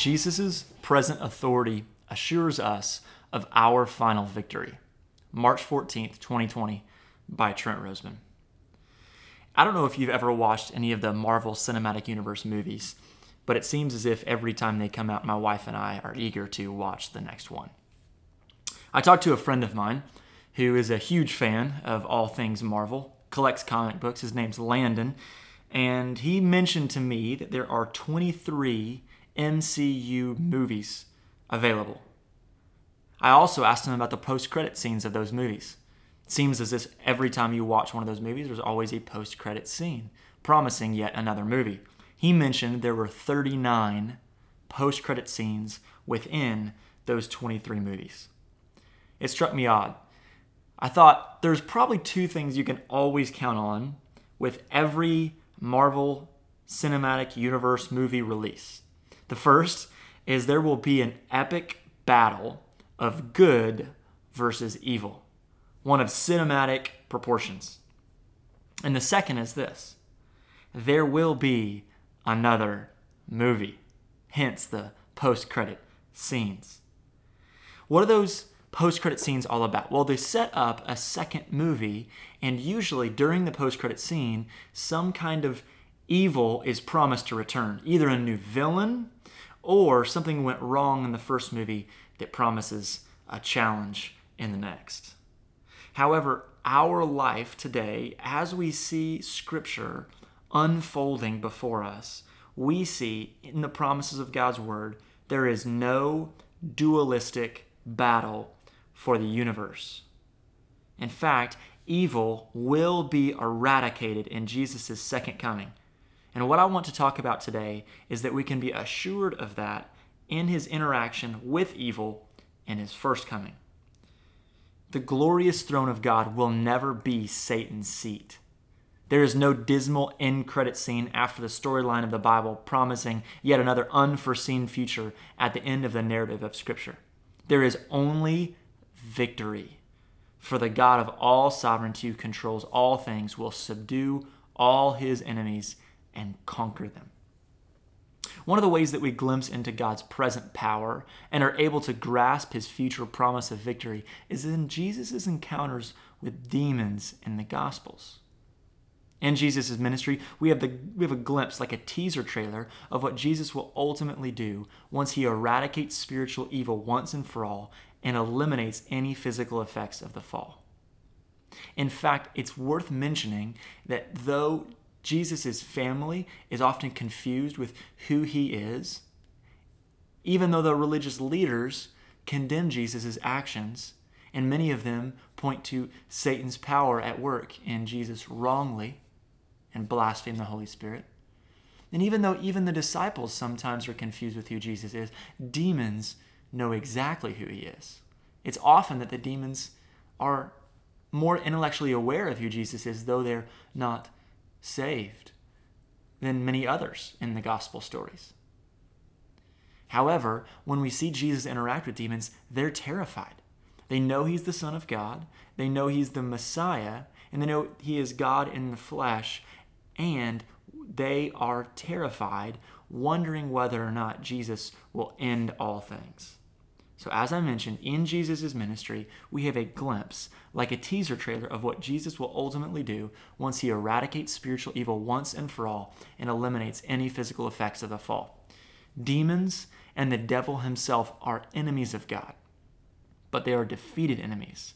Jesus' present authority assures us of our final victory. March 14th, 2020, by Trent Roseman. I don't know if you've ever watched any of the Marvel Cinematic Universe movies, but it seems as if every time they come out, my wife and I are eager to watch the next one. I talked to a friend of mine who is a huge fan of all things Marvel, collects comic books. His name's Landon, and he mentioned to me that there are 23 MCU movies available. I also asked him about the post credit scenes of those movies. It seems as if every time you watch one of those movies, there's always a post credit scene promising yet another movie. He mentioned there were 39 post credit scenes within those 23 movies. It struck me odd. I thought there's probably two things you can always count on with every Marvel Cinematic Universe movie release. The first is there will be an epic battle of good versus evil, one of cinematic proportions. And the second is this there will be another movie, hence the post credit scenes. What are those post credit scenes all about? Well, they set up a second movie, and usually during the post credit scene, some kind of evil is promised to return, either a new villain or something went wrong in the first movie that promises a challenge in the next. However, our life today, as we see Scripture unfolding before us, we see in the promises of God's Word there is no dualistic battle for the universe. In fact, evil will be eradicated in Jesus' second coming. And what I want to talk about today is that we can be assured of that in his interaction with evil in his first coming. The glorious throne of God will never be Satan's seat. There is no dismal end credit scene after the storyline of the Bible promising yet another unforeseen future at the end of the narrative of Scripture. There is only victory. For the God of all sovereignty who controls all things will subdue all his enemies and conquer them. One of the ways that we glimpse into God's present power and are able to grasp his future promise of victory is in Jesus' encounters with demons in the Gospels. In Jesus' ministry, we have, the, we have a glimpse, like a teaser trailer, of what Jesus will ultimately do once he eradicates spiritual evil once and for all and eliminates any physical effects of the fall. In fact, it's worth mentioning that though Jesus' family is often confused with who he is. Even though the religious leaders condemn Jesus' actions, and many of them point to Satan's power at work in Jesus wrongly and blaspheme the Holy Spirit. And even though even the disciples sometimes are confused with who Jesus is, demons know exactly who he is. It's often that the demons are more intellectually aware of who Jesus is, though they're not saved than many others in the gospel stories. However, when we see Jesus interact with demons, they're terrified. They know he's the Son of God, they know he's the Messiah, and they know he is God in the flesh, and they are terrified, wondering whether or not Jesus will end all things. So, as I mentioned, in Jesus' ministry, we have a glimpse, like a teaser trailer, of what Jesus will ultimately do once he eradicates spiritual evil once and for all and eliminates any physical effects of the fall. Demons and the devil himself are enemies of God, but they are defeated enemies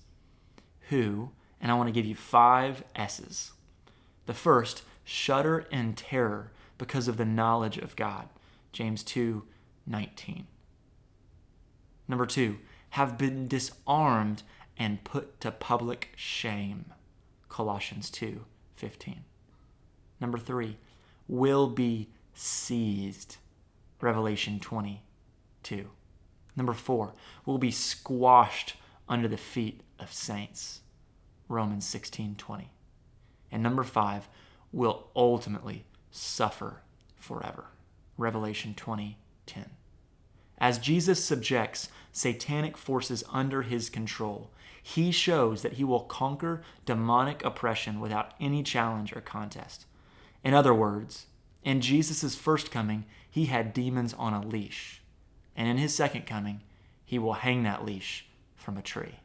who, and I want to give you five S's. The first, shudder in terror because of the knowledge of God. James 2 19. Number two, have been disarmed and put to public shame. Colossians 2 15. Number three, will be seized. Revelation 22. Number four, will be squashed under the feet of saints. Romans 16 20. And number five, will ultimately suffer forever. Revelation 20 10. As Jesus subjects satanic forces under his control, he shows that he will conquer demonic oppression without any challenge or contest. In other words, in Jesus' first coming, he had demons on a leash. and in his second coming, he will hang that leash from a tree.